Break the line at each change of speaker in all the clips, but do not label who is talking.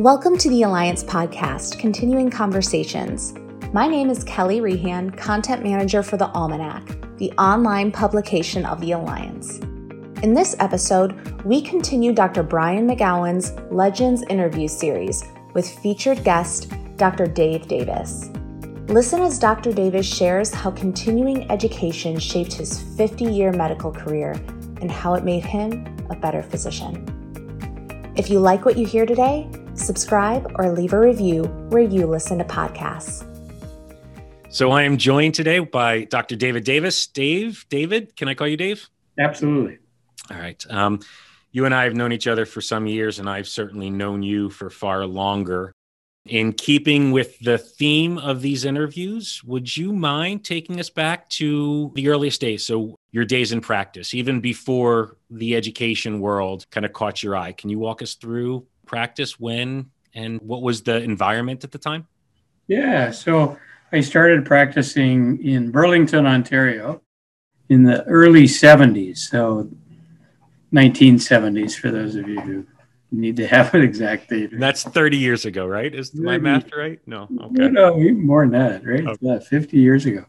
Welcome to the Alliance Podcast, Continuing Conversations. My name is Kelly Rehan, Content Manager for the Almanac, the online publication of the Alliance. In this episode, we continue Dr. Brian McGowan's Legends interview series with featured guest Dr. Dave Davis. Listen as Dr. Davis shares how continuing education shaped his 50 year medical career and how it made him a better physician. If you like what you hear today, subscribe, or leave a review where you listen to podcasts.
So I am joined today by Dr. David Davis. Dave, David, can I call you Dave?
Absolutely.
All right. Um, you and I have known each other for some years, and I've certainly known you for far longer. In keeping with the theme of these interviews, would you mind taking us back to the earliest days? So, your days in practice, even before the education world kind of caught your eye. Can you walk us through practice when and what was the environment at the time?
Yeah, so I started practicing in Burlington, Ontario in the early 70s. So 1970s for those of you who need to have an exact date.
That's 30 years ago, right? Is my math right? No. Okay.
No, even more than that, right? Okay. Yeah, 50 years ago.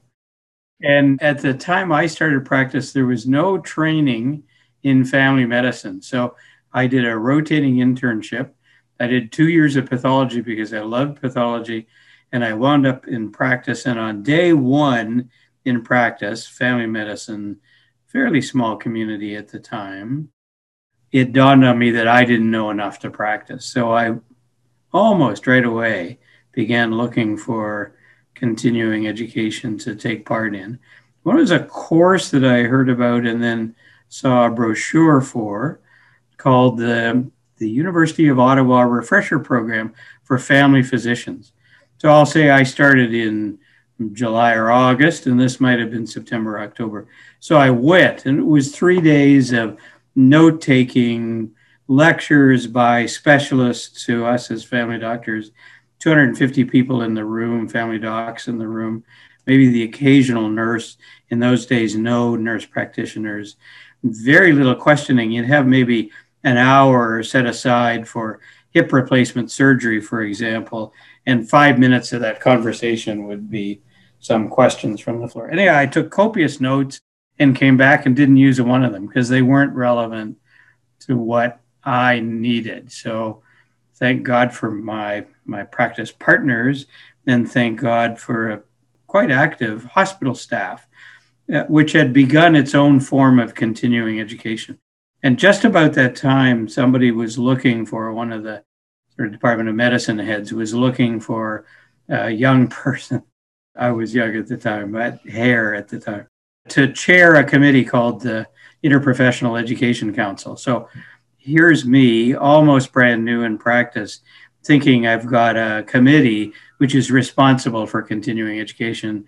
And at the time I started practice, there was no training in family medicine. So I did a rotating internship. I did two years of pathology because I loved pathology, and I wound up in practice. And on day one in practice, family medicine, fairly small community at the time, it dawned on me that I didn't know enough to practice. So I almost right away began looking for continuing education to take part in. One was a course that I heard about and then saw a brochure for called the, the University of Ottawa Refresher Program for Family Physicians. So I'll say I started in July or August, and this might have been September, October. So I went, and it was three days of note taking, lectures by specialists to us as family doctors, 250 people in the room, family docs in the room, maybe the occasional nurse. In those days, no nurse practitioners, very little questioning. You'd have maybe an hour set aside for hip replacement surgery, for example, and five minutes of that conversation would be some questions from the floor. Anyway, I took copious notes and came back and didn't use one of them because they weren't relevant to what I needed. So thank God for my my practice partners, and thank God for a quite active hospital staff, uh, which had begun its own form of continuing education. And just about that time, somebody was looking for one of the sort of Department of Medicine heads was looking for a young person. I was young at the time, but hair at the time, to chair a committee called the Interprofessional Education Council. So here's me, almost brand new in practice, thinking I've got a committee which is responsible for continuing education.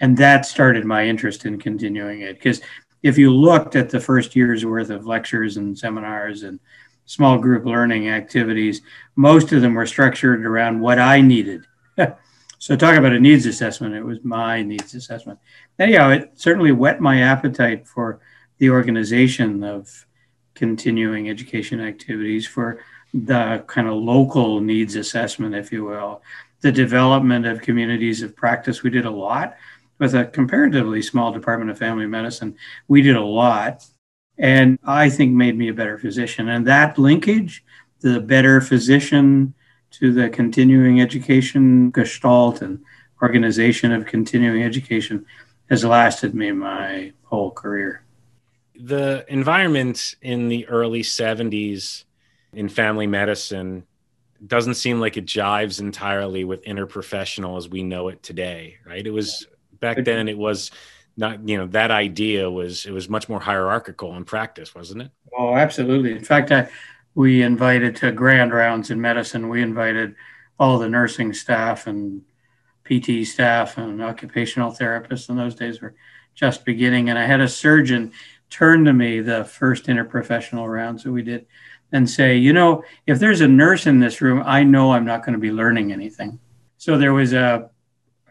And that started my interest in continuing it because if you looked at the first year's worth of lectures and seminars and small group learning activities, most of them were structured around what I needed. so, talk about a needs assessment, it was my needs assessment. Anyhow, it certainly whet my appetite for the organization of continuing education activities, for the kind of local needs assessment, if you will, the development of communities of practice. We did a lot with a comparatively small department of family medicine, we did a lot. And I think made me a better physician. And that linkage, the better physician to the continuing education gestalt and organization of continuing education, has lasted me my whole career.
The environment in the early 70s in family medicine doesn't seem like it jives entirely with interprofessional as we know it today, right? It was back then it was not you know that idea was it was much more hierarchical in practice wasn't it?
Oh absolutely. In fact I, we invited to grand rounds in medicine. We invited all the nursing staff and pt staff and occupational therapists in those days were just beginning. And i had a surgeon turn to me the first interprofessional rounds that we did and say you know if there's a nurse in this room i know i'm not going to be learning anything. So there was a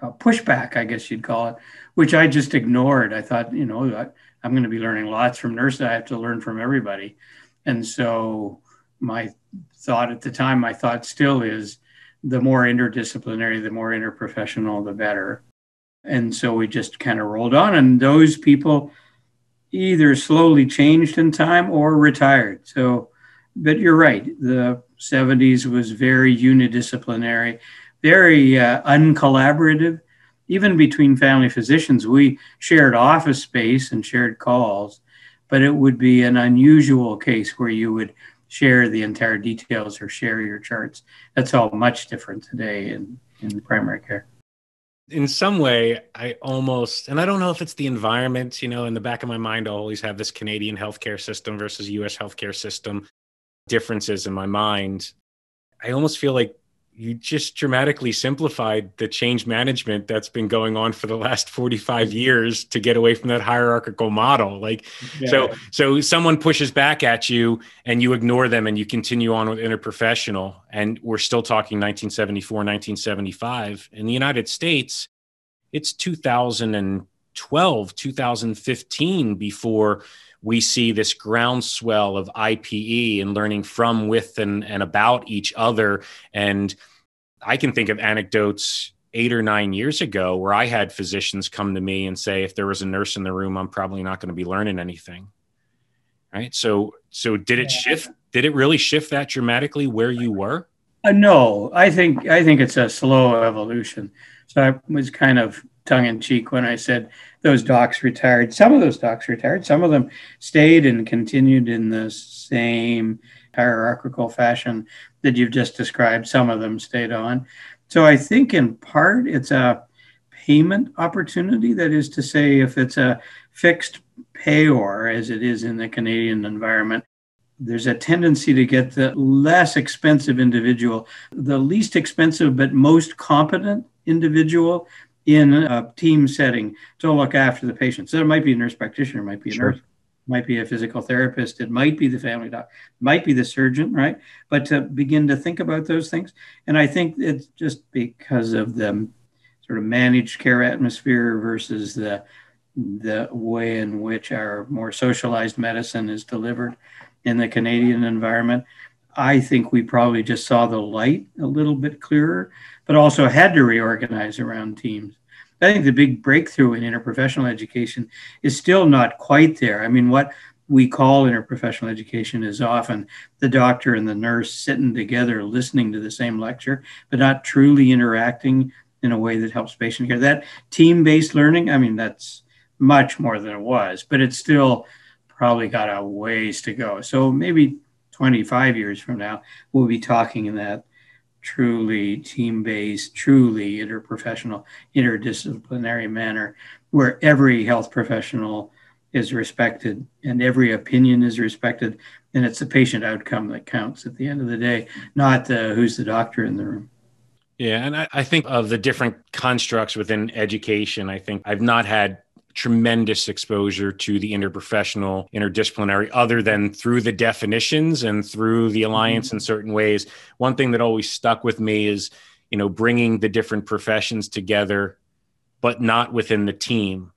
Uh, pushback, I guess you'd call it, which I just ignored. I thought, you know, I, am going to be learning lots from nurses. I have to learn from everybody. And so my thought at the time, my thought still is the more interdisciplinary, the more interprofessional, the better. And so we just kind of rolled on, and those people either slowly changed in time or retired. So, but you're right, the 70s was very unidisciplinary, very uh, uncollaborative. Even between family physicians, we shared office space and shared calls, but it would be an unusual case where you would share the entire details or share your charts. That's all much different today in, in primary care.
In some way, I almost, and I don't know if it's the environment, you know, in the back of my mind, I always have this Canadian healthcare system versus US healthcare system differences in my mind. I almost feel like you just dramatically simplified the change management that's been going on for the last 45 years to get away from that hierarchical model. Like yeah. so so someone pushes back at you and you ignore them and you continue on with interprofessional. And we're still talking 1974 1975 in the united states it's 2012 2015 before we see this groundswell of IPE and learning from, with, and, and about each other. And I can think of anecdotes eight or nine years ago where I had physicians come to me and say, if there was a nurse in the room, I'm probably not going to be learning anything. Right. So, so did it shift? Did it really shift that dramatically where you were?
Uh, no, I think I think it's a slow evolution. So I was kind of tongue in cheek when I said those docs retired. Some of those docs retired. Some of them stayed and continued in the same hierarchical fashion that you've just described. Some of them stayed on. So I think in part it's a payment opportunity. That is to say, if it's a fixed payor, as it is in the Canadian environment, there's a tendency to get the less expensive individual, the least expensive but most competent individual in a team setting to look after the patient. So it might be a nurse practitioner, it might be a sure. nurse, might be a physical therapist, it might be the family doc, might be the surgeon, right? But to begin to think about those things. And I think it's just because of the sort of managed care atmosphere versus the the way in which our more socialized medicine is delivered in the Canadian environment. I think we probably just saw the light a little bit clearer, but also had to reorganize around teams. I think the big breakthrough in interprofessional education is still not quite there. I mean, what we call interprofessional education is often the doctor and the nurse sitting together listening to the same lecture, but not truly interacting in a way that helps patient care. That team based learning, I mean, that's much more than it was, but it's still probably got a ways to go. So maybe 25 years from now, we'll be talking in that truly team based, truly interprofessional, interdisciplinary manner where every health professional is respected and every opinion is respected. And it's the patient outcome that counts at the end of the day, not who's the doctor in the room.
Yeah. And I, I think of the different constructs within education. I think I've not had tremendous exposure to the interprofessional, interdisciplinary, other than through the definitions and through the alliance mm-hmm. in certain ways. One thing that always stuck with me is, you know, bringing the different professions together, but not within the team.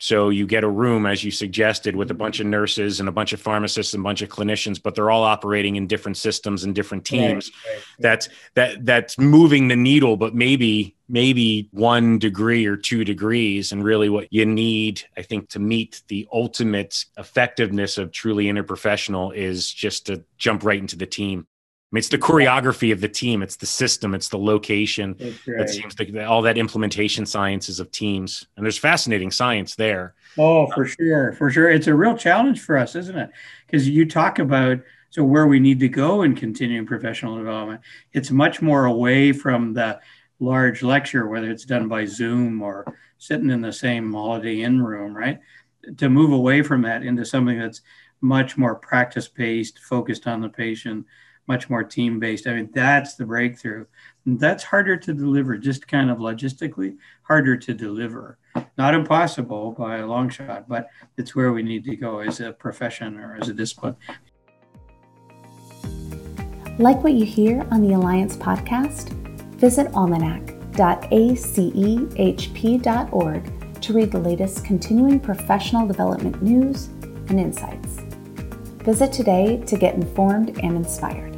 So you get a room, as you suggested, with a bunch of nurses and a bunch of pharmacists and a bunch of clinicians, but they're all operating in different systems and different teams. Right, right, right. That's that that's moving the needle, but maybe maybe one degree or two degrees. And really, what you need, I think, to meet the ultimate effectiveness of truly interprofessional is just to jump right into the team. I mean, it's the choreography of the team. It's the system. It's the location. It seems to all that implementation sciences of teams, and there's fascinating science there.
Oh, for sure, for sure. It's a real challenge for us, isn't it? Because you talk about so where we need to go in continuing professional development. It's much more away from the large lecture, whether it's done by Zoom or sitting in the same Holiday Inn room, right? To move away from that into something that's much more practice based, focused on the patient much more team based. I mean, that's the breakthrough. And that's harder to deliver, just kind of logistically, harder to deliver. Not impossible by a long shot, but it's where we need to go as a profession or as a discipline.
Like what you hear on the Alliance podcast? Visit almanac.acehp.org to read the latest continuing professional development news and insights. Visit today to get informed and inspired.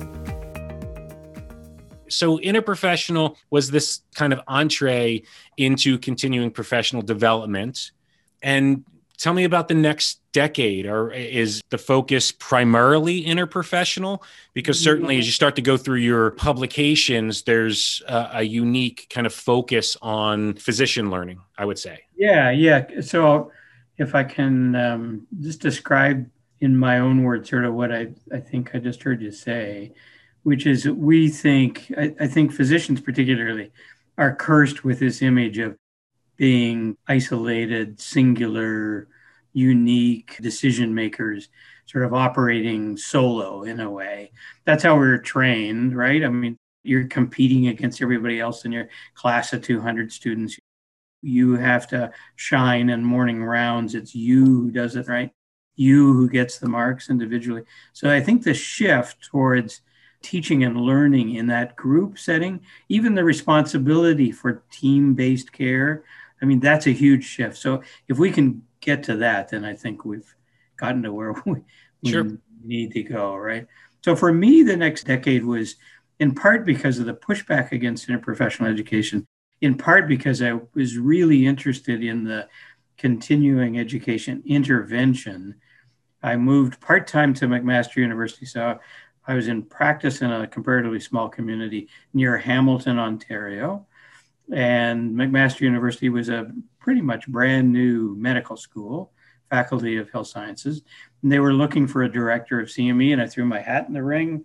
So, interprofessional was this kind of entree into continuing professional development. And tell me about the next decade. Or is the focus primarily interprofessional? Because certainly as you start to go through your publications there's a, a, unique kind of focus on physician learning i would say.
Yeah yeah. So if i can um, just describe in my own words sort of what i, I think i just heard you say which is we think I, I think physicians particularly are cursed with this image of being isolated singular unique decision makers sort of operating solo in a way. That's how we are trained, right? I mean, you're competing against everybody else in your class of 200 students. You have to shine in morning rounds. It's you who does it, right? You who gets the marks individually. So I think the shift towards teaching and learning in that group setting, even the responsibility for team based care, I mean, that's a huge shift. So if we can get to that, then I think we've gotten to where we, we sure. need to go, right? So for me, the next decade was in part because of the pushback against interprofessional education, in part because I was really interested in the continuing education intervention. I moved part time to McMaster University. So I was in practice in a comparatively small community near Hamilton, Ontario. And McMaster University was a pretty much brand new medical school, Faculty of Health Sciences. And they were looking for a director of CME, and I threw my hat in the ring,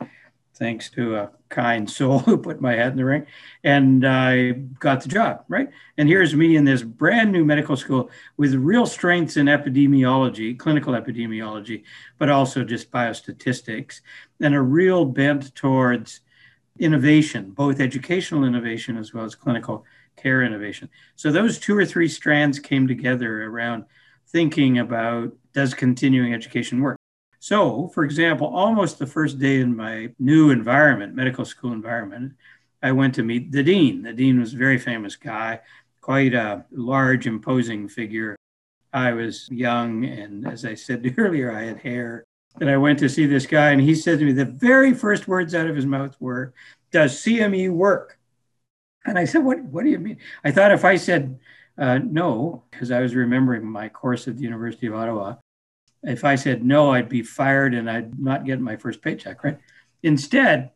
thanks to a kind soul who put my hat in the ring. And I got the job, right? And here's me in this brand new medical school with real strengths in epidemiology, clinical epidemiology, but also just biostatistics, and a real bent towards innovation, both educational innovation as well as clinical care innovation. So those two or three strands came together around thinking about does continuing education work? So, for example, almost the first day in my new environment, medical school environment, I went to meet the dean. The dean was a very famous guy, quite a large, imposing figure. I was young, and as I said earlier, I had hair. And I went to see this guy, and he said to me, the very first words out of his mouth were, Does CME work? And I said, what, what do you mean? I thought if I said uh, no, because I was remembering my course at the University of Ottawa, if I said no, I'd be fired and I'd not get my first paycheck, right? Instead,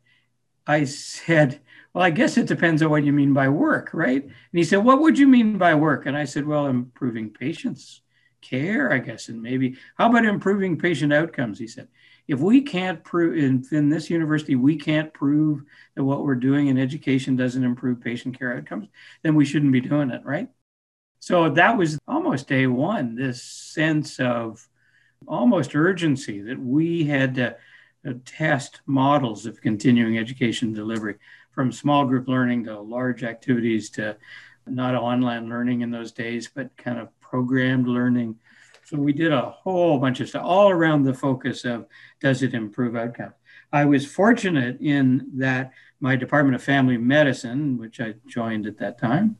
I said, well, I guess it depends on what you mean by work, right? And he said, what would you mean by work? And I said, well, improving patients' care, I guess, and maybe, how about improving patient outcomes? He said, if we can't prove in, in this university we can't prove that what we're doing in education doesn't improve patient care outcomes then we shouldn't be doing it right so that was almost day one this sense of almost urgency that we had to uh, test models of continuing education delivery from small group learning to large activities to not online learning in those days but kind of programmed learning so we did a whole bunch of stuff all around the focus of does it improve outcomes? I was fortunate in that my Department of Family Medicine, which I joined at that time,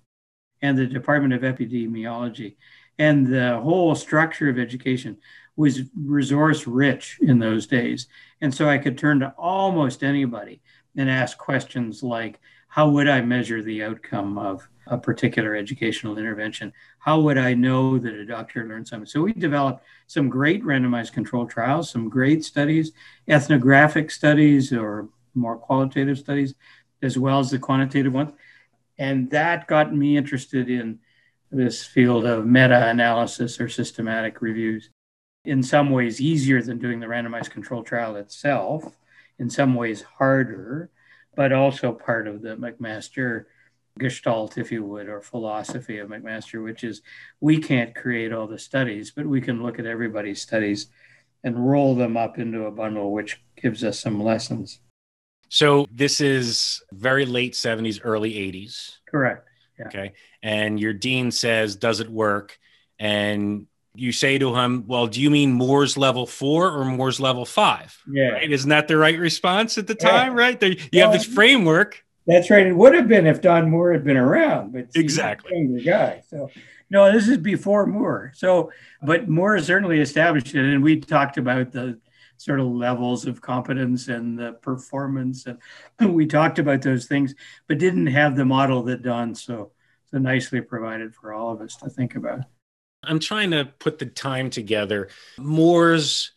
and the Department of Epidemiology, and the whole structure of education was resource rich in those days. And so I could turn to almost anybody and ask questions like, how would I measure the outcome of a particular educational intervention? How would I know that a doctor learned something? So we developed some great randomized control trials, some great studies, ethnographic studies or more qualitative studies, as well as the quantitative ones. And that got me interested in this field of meta analysis or systematic reviews. In some ways, easier than doing the randomized control trial itself, in some ways, harder, but also part of the McMaster gestalt, if you would, or philosophy of McMaster, which is we can't create all the studies, but we can look at everybody's studies and roll them up into a bundle, which gives us some lessons.
So this is very late 70s, early 80s.
Correct.
Yeah. Okay. And your dean says, Does it work? And you say to him, Well, do you mean Moore's level four or Moore's level five?
Yeah.
Right? Isn't that the right response at the time? Yeah. Right. There, you well, have this framework.
That's right. It would have been if Don Moore had been around, but
exactly
the guy. So no, this is before Moore. So, but Moore certainly established it, and we talked about the sort of levels of competence and the performance. And we talked about those things, but didn't have the model that Don so, so nicely provided for all of us to think about.
I'm trying to put the time together. Moore's,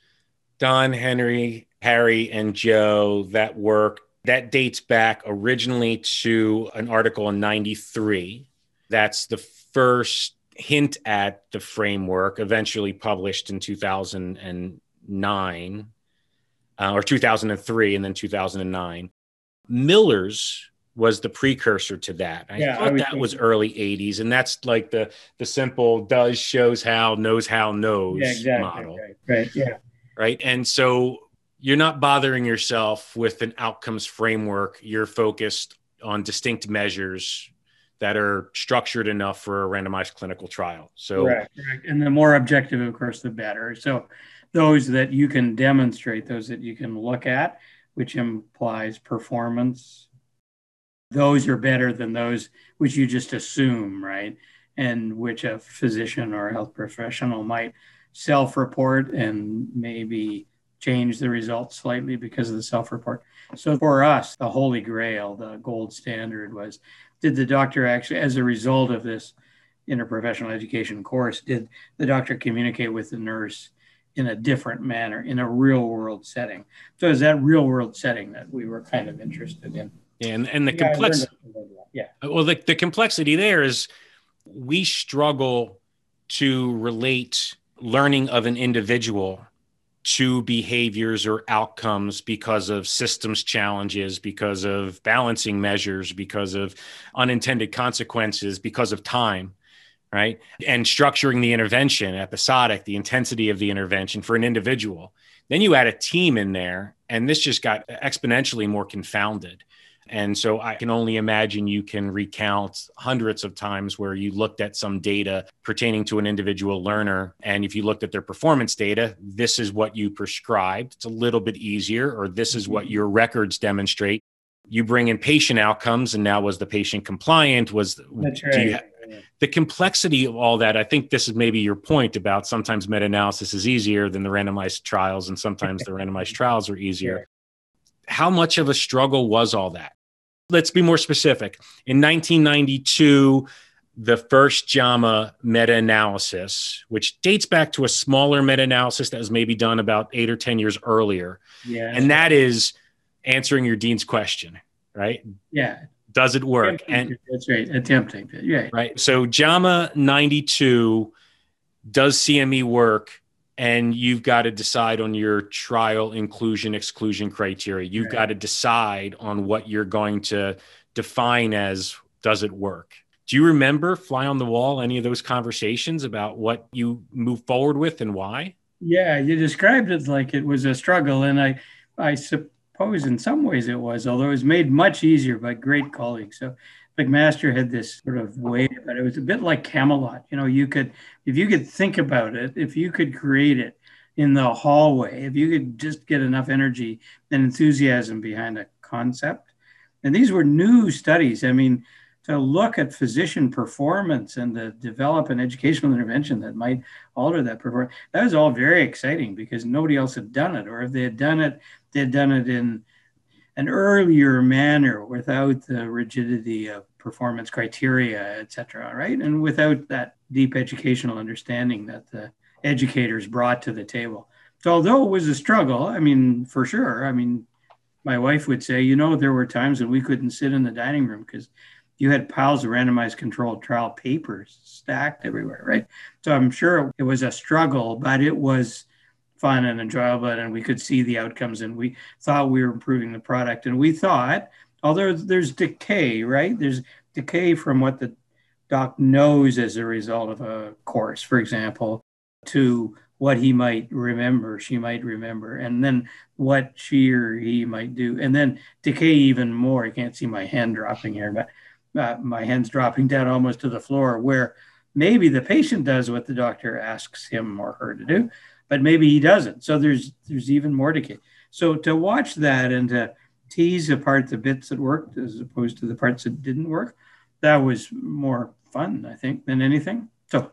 Don, Henry, Harry, and Joe, that work, that dates back originally to an article in 93. That's the first hint at the framework, eventually published in 2009 uh, or 2003 and then 2009. Miller's was the precursor to that. I yeah, thought I that was early 80s. And that's like the the simple does, shows how, knows how, knows yeah, exactly, model.
Right, right. Yeah.
Right. And so you're not bothering yourself with an outcomes framework. You're focused on distinct measures that are structured enough for a randomized clinical trial. So,
right, right. and the more objective, of course, the better. So, those that you can demonstrate, those that you can look at, which implies performance, those are better than those which you just assume, right? And which a physician or a health professional might self report and maybe change the results slightly because of the self report. So for us, the holy grail, the gold standard was did the doctor actually, as a result of this interprofessional education course, did the doctor communicate with the nurse in a different manner in a real world setting? So is that real world setting that we were kind of interested in?
And and the yeah, complexity, yeah. Well, the, the complexity there is we struggle to relate learning of an individual to behaviors or outcomes because of systems challenges, because of balancing measures, because of unintended consequences, because of time, right? And structuring the intervention, episodic, the intensity of the intervention for an individual. Then you add a team in there, and this just got exponentially more confounded. And so I can only imagine you can recount hundreds of times where you looked at some data pertaining to an individual learner. And if you looked at their performance data, this is what you prescribed. It's a little bit easier, or this is what mm-hmm. your records demonstrate. You bring in patient outcomes, and now was the patient compliant? Was
That's right.
The complexity of all that, I think this is maybe your point about sometimes meta analysis is easier than the randomized trials, and sometimes the randomized trials are easier how much of a struggle was all that? Let's be more specific. In 1992, the first JAMA meta analysis, which dates back to a smaller meta analysis that was maybe done about eight or 10 years earlier.
Yeah.
And that is answering your dean's question, right?
Yeah.
Does it work?
and that's right. Attempting to, yeah.
Right. So JAMA 92 does CME work and you've got to decide on your trial inclusion exclusion criteria. You've right. got to decide on what you're going to define as does it work? Do you remember fly on the wall any of those conversations about what you move forward with and why?
Yeah you described it like it was a struggle and i i suppose in some ways it was although it was made much easier by great colleagues. So McMaster had this sort of way, but it was a bit like Camelot. You know, you could, if you could think about it, if you could create it in the hallway, if you could just get enough energy and enthusiasm behind a concept. And these were new studies. I mean, to look at physician performance and to develop an educational intervention that might alter that performance, that was all very exciting because nobody else had done it. Or if they had done it, they had done it in an earlier manner without the rigidity of performance criteria, et cetera, right? And without that deep educational understanding that the educators brought to the table. So although it was a struggle, I mean, for sure, I mean, my wife would say, you know, there were times when we couldn't sit in the dining room because you had piles of randomized controlled trial papers stacked everywhere, right? So I'm sure it was a struggle, but it was fun and enjoyable and we could see the outcomes and we thought we were improving the product. And we thought although there's decay right? There's decay from what the doc knows as a result of a course for example to what he might remember she might remember and then what she or he might do. And then decay even more. I can't see my hand dropping here but uh, my hand's dropping down almost to the floor where maybe the patient does what the doctor asks him or her to do but maybe he doesn't. So there's there's even more to decay. So to watch that and to tease apart the bits that worked as opposed to the parts that didn't work, that was more fun, I think, than anything. So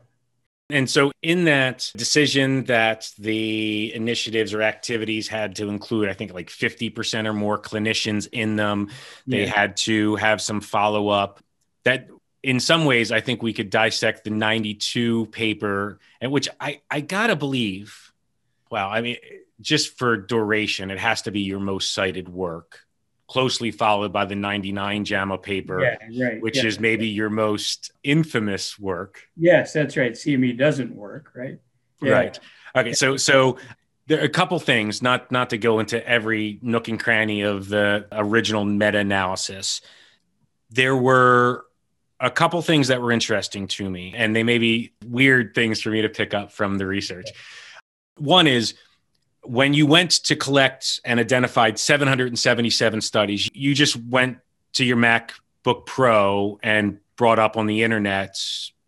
And so, in that decision that the initiatives or activities had to include, I think like 50% or more clinicians in them, they yeah. had to have some follow up. That in some ways, I think we could dissect the 92 paper, and which I, I gotta believe, well, I mean, just for duration, it has to be your most cited work closely followed by the 99 JAMA paper, yeah, right. which yeah. is maybe your most infamous work.
Yes, that's right. CME doesn't work, right?
Yeah. Right. Okay, so so there are a couple things, not not to go into every nook and cranny of the original meta-analysis. There were a couple things that were interesting to me, and they may be weird things for me to pick up from the research. One is when you went to collect and identified 777 studies, you just went to your MacBook Pro and brought up on the internet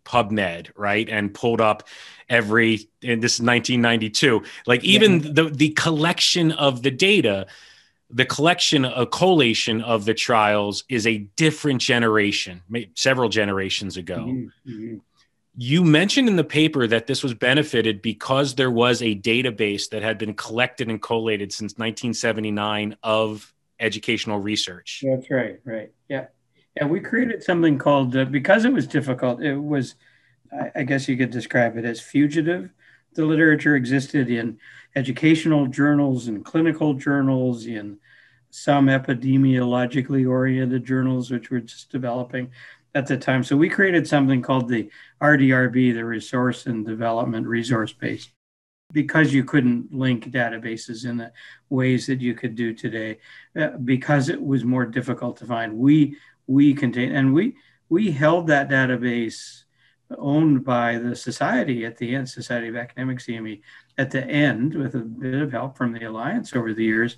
PubMed, right? And pulled up every, and this is 1992. Like even yeah. the, the collection of the data, the collection, a collation of the trials is a different generation, several generations ago. Mm-hmm. Mm-hmm you mentioned in the paper that this was benefited because there was a database that had been collected and collated since 1979 of educational research.
That's right, right. Yeah. And we created something called, uh, because it was difficult, it was, I, I guess you could describe it as fugitive. The literature existed in educational journals and clinical journals, in some epidemiologically oriented journals, which were just developing at the time. So we created something called the RDRB, the Research and Development Resource Base, because you couldn't link databases in the ways that you could do today, uh, because it was more difficult to find. We we contain and we we held that database owned by the society at the end, Society of Academic CME, at the end with a bit of help from the Alliance over the years.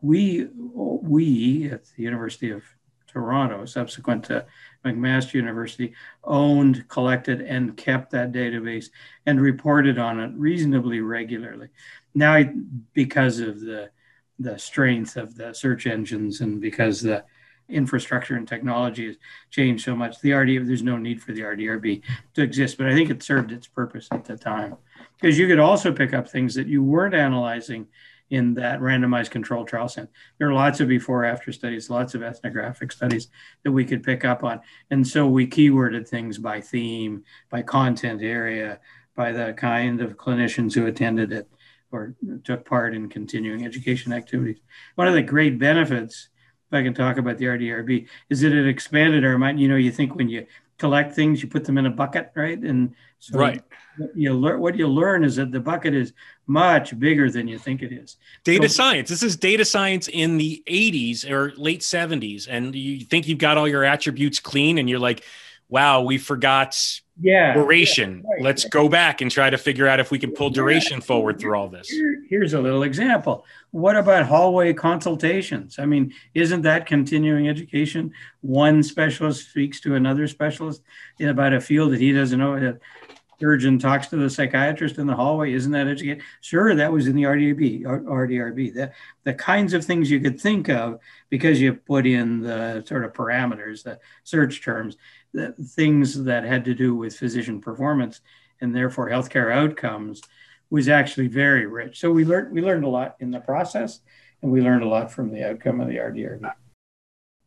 We we at the University of Toronto, subsequent to McMaster University, owned, collected, and kept that database and reported on it reasonably regularly. Now, because of the the strength of the search engines and because the infrastructure and technology has changed so much, the RD there's no need for the RDRB to exist. But I think it served its purpose at the time because you could also pick up things that you weren't analyzing in that randomized control trial set. There are lots of before after studies, lots of ethnographic studies that we could pick up on. And so we keyworded things by theme, by content area, by the kind of clinicians who attended it or took part in continuing education activities. One of the great benefits, if I can talk about the RDRB, is that it expanded our mind. You know, you think when you collect things, you put them in a bucket, right? And
so right.
you learn what you learn is that the bucket is much bigger than you think it is.
Data so, science. This is data science in the 80s or late 70s, and you think you've got all your attributes clean, and you're like, "Wow, we forgot yeah, duration. Yeah, right. Let's go back and try to figure out if we can pull duration yeah. forward through all this."
Here, here's a little example. What about hallway consultations? I mean, isn't that continuing education? One specialist speaks to another specialist about a field that he doesn't know. Surgeon talks to the psychiatrist in the hallway. Isn't that education? Sure, that was in the RDRB. RDRB. The, the kinds of things you could think of because you put in the sort of parameters, the search terms, the things that had to do with physician performance and therefore healthcare outcomes was actually very rich. So we learned we learned a lot in the process, and we learned a lot from the outcome of the RDRB.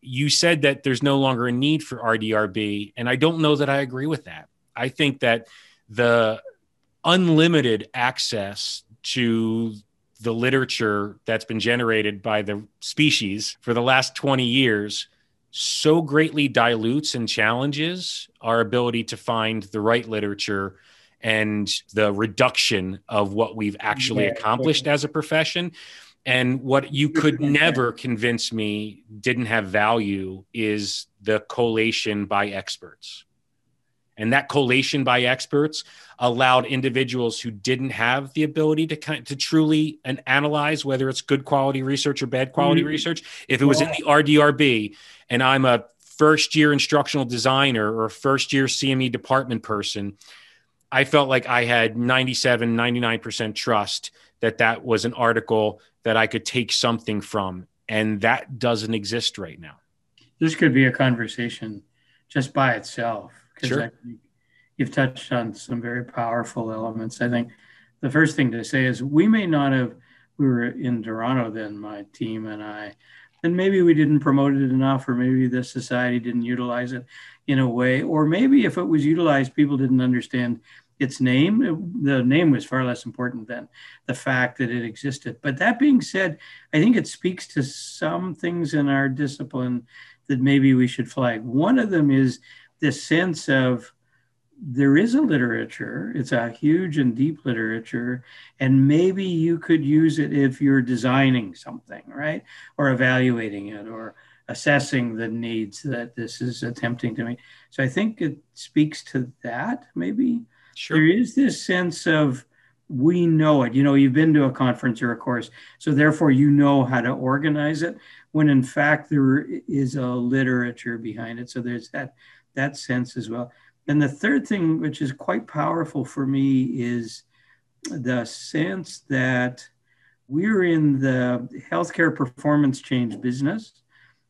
You said that there's no longer a need for RDRB, and I don't know that I agree with that. I think that the unlimited access to the literature that's been generated by the species for the last 20 years so greatly dilutes and challenges our ability to find the right literature and the reduction of what we've actually yeah, accomplished as a profession. And what you could never convince me didn't have value is the collation by experts. And that collation by experts allowed individuals who didn't have the ability to kind to truly and analyze whether it's good quality research or bad quality mm-hmm. research. If it was in the RDRB and I'm a first year instructional designer or first year CME department person, I felt like I had 97, 99% trust that that was an article that I could take something from. And that doesn't exist right now.
This could be a conversation just by itself.
Sure.
You've touched on some very powerful elements. I think the first thing to say is we may not have, we were in Toronto then, my team and I, and maybe we didn't promote it enough, or maybe the society didn't utilize it in a way, or maybe if it was utilized, people didn't understand its name. The name was far less important than the fact that it existed. But that being said, I think it speaks to some things in our discipline that maybe we should flag. One of them is this sense of there is a literature, it's a huge and deep literature, and maybe you could use it if you're designing something, right? Or evaluating it or assessing the needs that this is attempting to meet. So I think it speaks to that, maybe. Sure. There is this sense of we know it. You know, you've been to a conference or a course, so therefore you know how to organize it. When in fact there is a literature behind it, so there's that that sense as well. And the third thing, which is quite powerful for me, is the sense that we're in the healthcare performance change business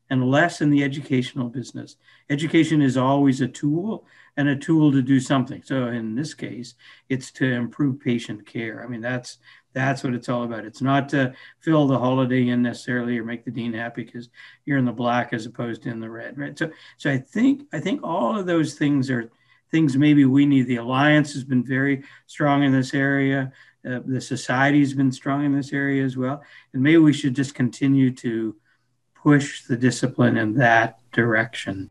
and less in the educational business. Education is always a tool and a tool to do something. So in this case, it's to improve patient care. I mean, that's that's what it's all about. It's not to fill the Holiday Inn necessarily or make the dean happy because you're in the black as opposed to in the red, right? So so I think I think all of those things are things maybe we need. The alliance has been very strong in this area. Uh, the society's been strong in this area as well, and maybe we should just continue to push the discipline in that direction.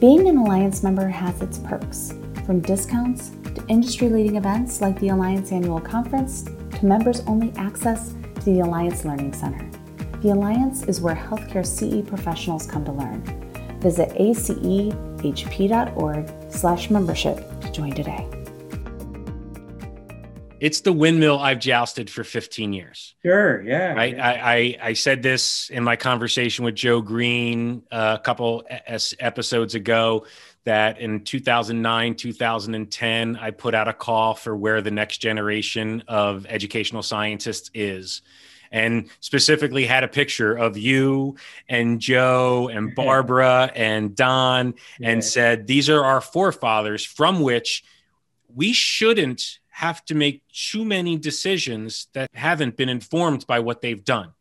Being an Alliance member has its perks, from discounts to industry leading events like the Alliance Annual Conference to members only access to the Alliance Learning Center. The Alliance is where healthcare CE professionals come to learn. Visit acehp.org slash membership to join today.
It's the windmill I've jousted for 15 years.
Sure, yeah.
Right.
Yeah.
I, I, I said this in my conversation with Joe Green uh, a couple episodes ago that in 2009, 2010, I put out a call for where the next generation of educational scientists is and specifically had a picture of you and Joe and Barbara and Don yeah. and said, These are our forefathers from which we shouldn't have to make too many decisions that haven't been informed by what they've done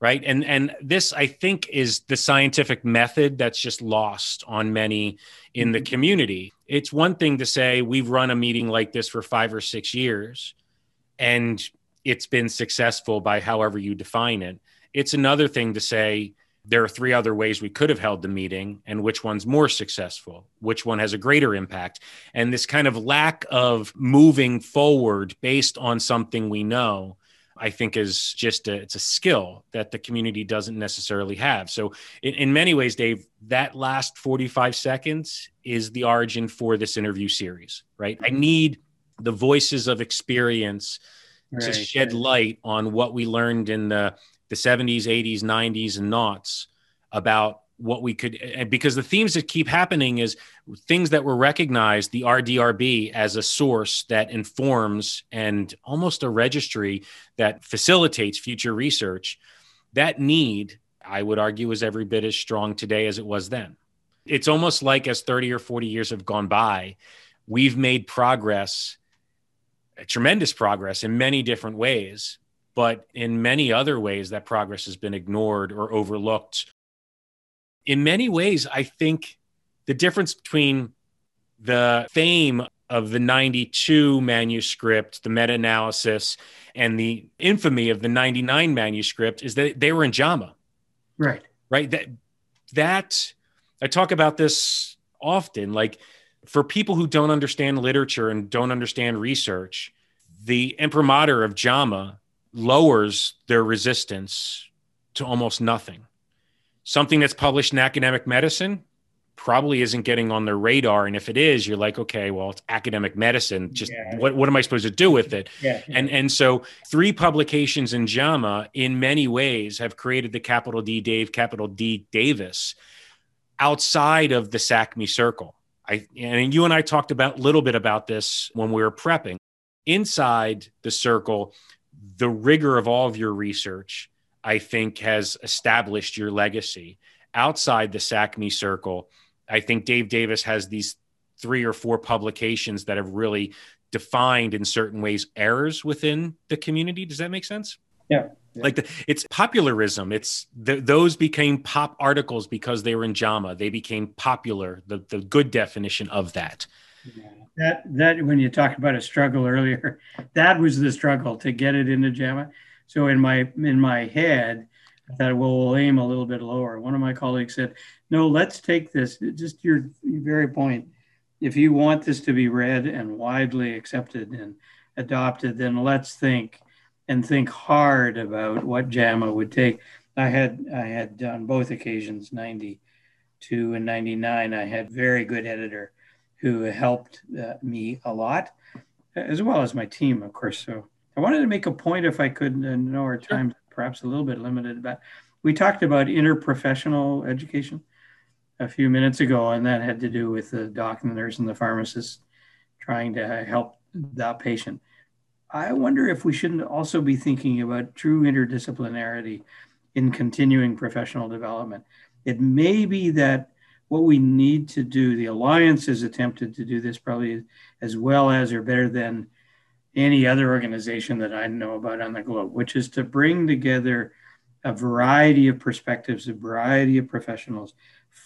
right? And and this i think is the scientific method that's just lost on many in the mm-hmm. community. It's one thing to say we've run a meeting like this for 5 or 6 years and it's been successful by however you define it. It's another thing to say there are three other ways we could have held the meeting and which one's more successful which one has a greater impact. And this kind of lack of moving forward based on something we know i think is just a, it's a skill that the community doesn't necessarily have. So in, in many ways dave that last 45 seconds is the origin for this interview series right? I need the voices of experience right. to shed light on what we learned in the the 70s, 80s, 90s, and noughts about what we could because the themes that keep happening is things that were recognized the rdrb as a source that informs and almost a registry that facilitates future research. That need i would argue is every bit as strong today as it was then. It's almost like as 30 or 40 years have gone by we've made progress tremendous progress in many different ways but in many other ways, that progress has been ignored or overlooked. In many ways, I think the difference between the fame of the 92 manuscript, the meta analysis, and the infamy of the 99 manuscript is that they were in JAMA.
Right.
Right. That, that, I talk about this often. Like, for people who don't understand literature and don't understand research, the imprimatur of JAMA lowers their resistance to almost nothing. Something that's published in academic medicine probably isn't getting on their radar. And if it is, you're like, okay, well, it's academic medicine. Just yeah. what, what am I supposed to do with it? Yeah. And and so three publications in JAMA in many ways have created the capital D Dave, capital D Davis outside of the SACME circle. I and you and I talked about a little bit about this when we were prepping. Inside the circle, the rigor of all of your research, I think, has established your legacy. Outside the SACME circle, I think Dave Davis has these three or four publications that have really defined in certain ways errors within the community. Does that make sense?
Yeah.
yeah. Like the, it's popularism. It's the, those became pop articles because they were in JAMA. They became popular. The the good definition of that.
Yeah. That that when you talked about a struggle earlier, that was the struggle to get it into JAMA. So in my in my head, I thought, well, we'll aim a little bit lower. One of my colleagues said, no, let's take this, just your, your very point. If you want this to be read and widely accepted and adopted, then let's think and think hard about what JAMA would take. I had I had on both occasions, 92 and 99, I had very good editor who helped uh, me a lot, as well as my team, of course. So I wanted to make a point, if I could, and know our time perhaps a little bit limited, but we talked about interprofessional education a few minutes ago, and that had to do with the doc and the nurse and the pharmacist trying to help that patient. I wonder if we shouldn't also be thinking about true interdisciplinarity in continuing professional development. It may be that what we need to do, the Alliance has attempted to do this probably as well as or better than any other organization that I know about on the globe, which is to bring together a variety of perspectives, a variety of professionals,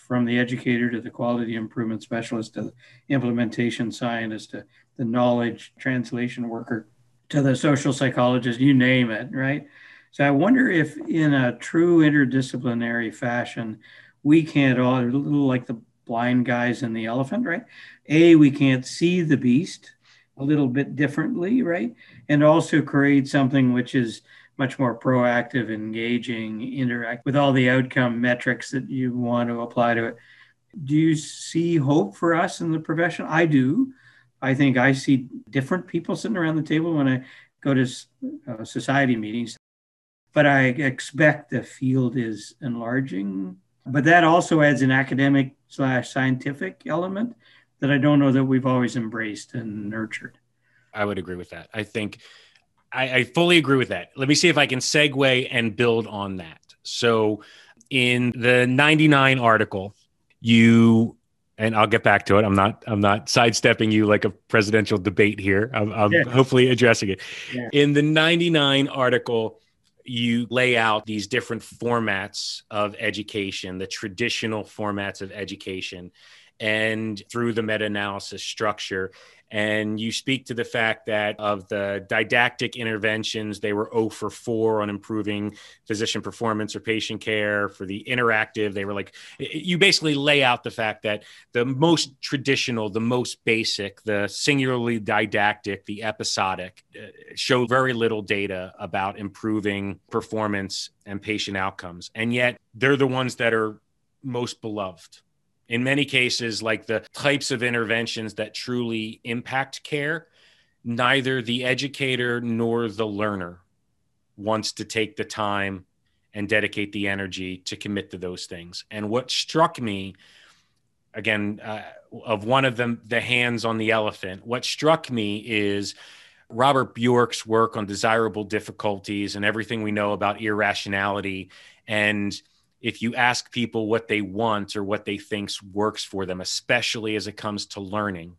from the educator to the quality improvement specialist to the implementation scientist to the knowledge translation worker to the social psychologist, you name it, right? So I wonder if, in a true interdisciplinary fashion, we can't all, little like the blind guys and the elephant, right? A, we can't see the beast a little bit differently, right? And also create something which is much more proactive, engaging, interact with all the outcome metrics that you want to apply to it. Do you see hope for us in the profession? I do. I think I see different people sitting around the table when I go to uh, society meetings, but I expect the field is enlarging. But that also adds an academic slash scientific element that I don't know that we've always embraced and nurtured.
I would agree with that. I think I, I fully agree with that. Let me see if I can segue and build on that. So, in the 99 article, you and I'll get back to it. I'm not I'm not sidestepping you like a presidential debate here. I'm, I'm yeah. hopefully addressing it. Yeah. In the 99 article, you lay out these different formats of education, the traditional formats of education, and through the meta analysis structure. And you speak to the fact that of the didactic interventions, they were 0 for 4 on improving physician performance or patient care. For the interactive, they were like, you basically lay out the fact that the most traditional, the most basic, the singularly didactic, the episodic uh, show very little data about improving performance and patient outcomes. And yet they're the ones that are most beloved in many cases, like the types of interventions that truly impact care, neither the educator nor the learner wants to take the time and dedicate the energy to commit to those things. And what struck me, again, uh, of one of them, the hands on the elephant, what struck me is Robert Bjork's work on desirable difficulties and everything we know about irrationality and if you ask people what they want or what they think works for them, especially as it comes to learning,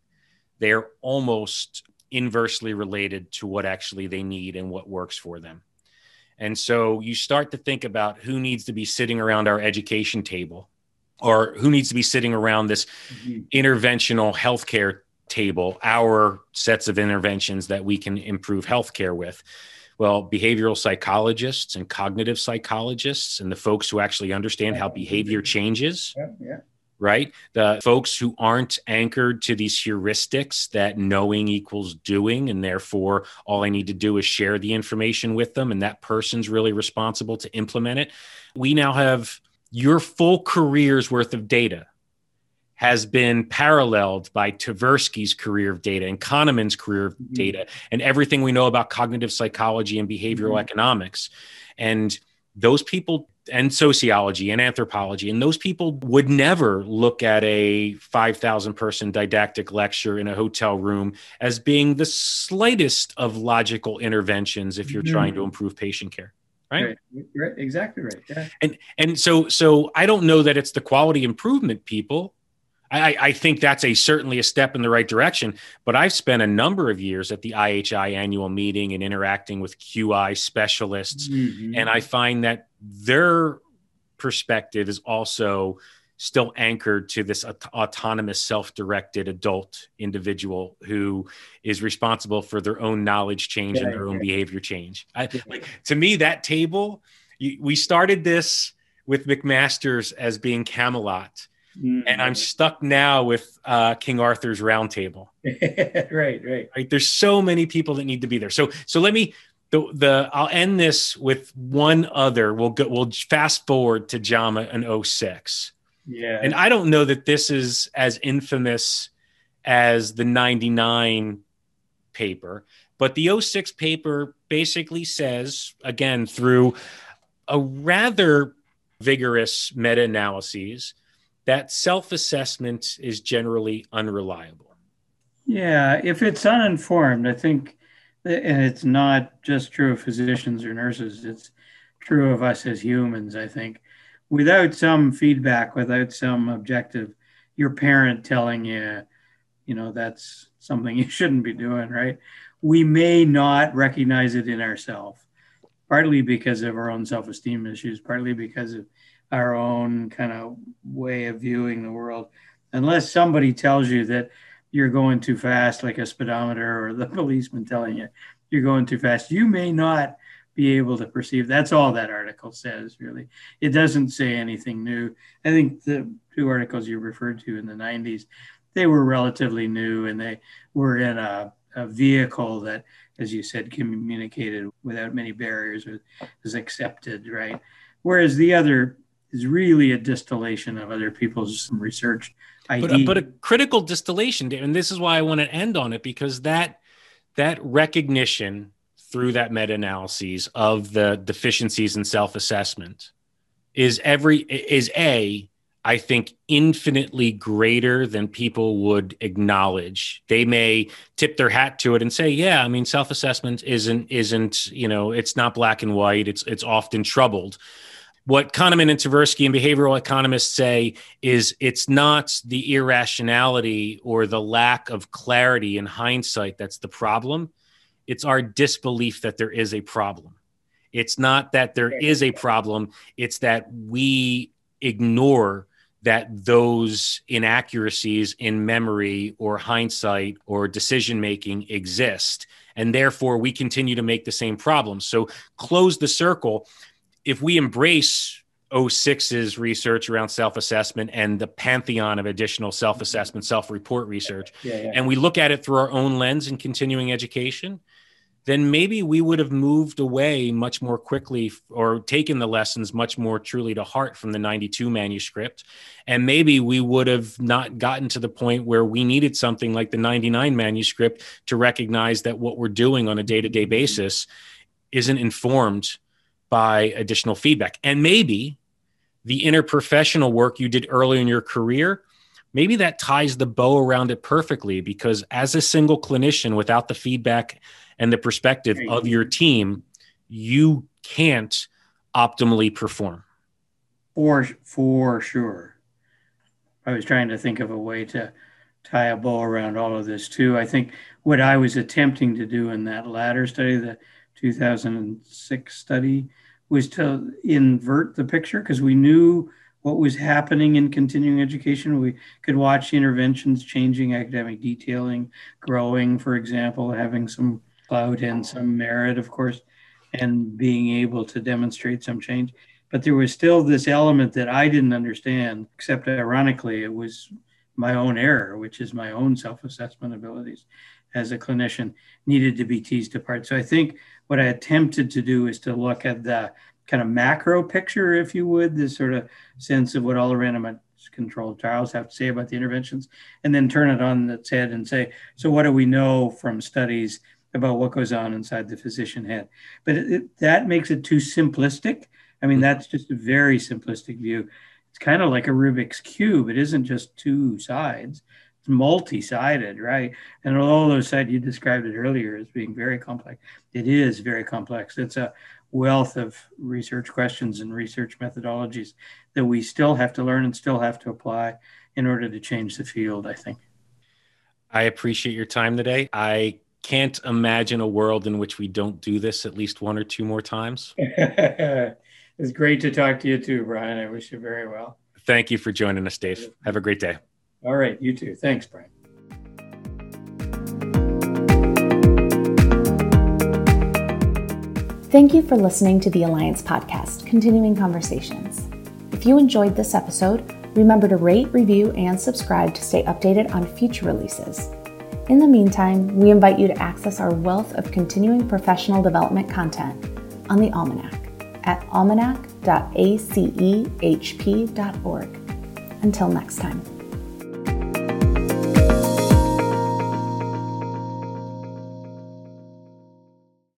they're almost inversely related to what actually they need and what works for them. And so you start to think about who needs to be sitting around our education table or who needs to be sitting around this mm-hmm. interventional healthcare table, our sets of interventions that we can improve healthcare with. Well, behavioral psychologists and cognitive psychologists and the folks who actually understand how behavior changes.
Yeah, yeah.
Right? The folks who aren't anchored to these heuristics that knowing equals doing, and therefore all I need to do is share the information with them, and that person's really responsible to implement it. We now have your full career's worth of data has been paralleled by Tversky's career of data and Kahneman's career of mm-hmm. data and everything we know about cognitive psychology and behavioral mm-hmm. economics. And those people and sociology and anthropology and those people would never look at a 5000 person didactic lecture in a hotel room as being the slightest of logical interventions if you're mm-hmm. trying to improve patient care right?
right? right exactly right yeah
and and so so i don't know that it's the quality improvement people I, I, think that's a certainly a step in the right direction. But I've spent a number of years at the IHI annual meeting and interacting with QI specialists, mm-hmm. and I find that their perspective is also still anchored to this aut- autonomous, self-directed adult individual who is responsible for their own knowledge change yeah, and their yeah. own behavior change. I, like, to me, that table, you, we started this with McMaster's as being Camelot Mm-hmm. And I'm stuck now with uh, King Arthur's Round Table.
right, right,
right. There's so many people that need to be there. So, so let me the the I'll end this with one other. We'll go. We'll fast forward to JAMA and 06.
Yeah.
And I don't know that this is as infamous as the 99 paper, but the 06 paper basically says again through a rather vigorous meta analyses that self assessment is generally unreliable.
Yeah, if it's uninformed, I think, and it's not just true of physicians or nurses, it's true of us as humans, I think. Without some feedback, without some objective, your parent telling you, you know, that's something you shouldn't be doing, right? We may not recognize it in ourselves, partly because of our own self esteem issues, partly because of our own kind of way of viewing the world. Unless somebody tells you that you're going too fast like a speedometer or the policeman telling you you're going too fast you may not be able to perceive. That's all that article says really. It doesn't say anything new. I think the two articles you referred to in the 90s they were relatively new and they were in a, a vehicle that as you said communicated without many barriers was accepted right? Whereas the other is really a distillation of other people's research.
But, a, but a critical distillation, and this is why I want to end on it because that that recognition through that meta-analyses of the deficiencies in self-assessment is every is a I think infinitely greater than people would acknowledge. They may tip their hat to it and say, "Yeah, I mean, self-assessment isn't isn't you know it's not black and white. It's it's often troubled." What Kahneman and Tversky and behavioral economists say is it's not the irrationality or the lack of clarity in hindsight that's the problem. It's our disbelief that there is a problem. It's not that there is a problem, it's that we ignore that those inaccuracies in memory or hindsight or decision making exist. And therefore, we continue to make the same problems. So, close the circle if we embrace 06's research around self-assessment and the pantheon of additional self-assessment self-report research yeah, yeah. and we look at it through our own lens in continuing education then maybe we would have moved away much more quickly or taken the lessons much more truly to heart from the 92 manuscript and maybe we would have not gotten to the point where we needed something like the 99 manuscript to recognize that what we're doing on a day-to-day basis isn't informed by additional feedback. And maybe the interprofessional work you did early in your career, maybe that ties the bow around it perfectly because as a single clinician without the feedback and the perspective of your team, you can't optimally perform.
For for sure. I was trying to think of a way to tie a bow around all of this too. I think what I was attempting to do in that latter study, the 2006 study, was to invert the picture because we knew what was happening in continuing education. We could watch interventions changing, academic detailing growing, for example, having some clout and some merit, of course, and being able to demonstrate some change. But there was still this element that I didn't understand, except ironically, it was my own error, which is my own self assessment abilities as a clinician, needed to be teased apart. So I think what I attempted to do is to look at the kind of macro picture, if you would, this sort of sense of what all the randomized controlled trials have to say about the interventions, and then turn it on its head and say, so what do we know from studies about what goes on inside the physician head? But it, it, that makes it too simplistic. I mean, mm-hmm. that's just a very simplistic view. It's kind of like a Rubik's cube. It isn't just two sides multi-sided, right? And although sides you described it earlier as being very complex, it is very complex. It's a wealth of research questions and research methodologies that we still have to learn and still have to apply. in order to change the field, I think.
I appreciate your time today. I can't imagine a world in which we don't do this at least one or two more times.
it's great to talk to you too, Brian. I wish you very well.
Thank you for joining us, Dave. Have a great day.
All right. You too. Thanks, Brian.
Thank you for listening to the Alliance Podcast, Continuing Conversations. If you enjoyed this episode, remember to rate, review, and subscribe to stay updated on future releases. In the meantime, we invite you to access our wealth of continuing professional development content on the Almanac at almanac.acehp.org. Until next time.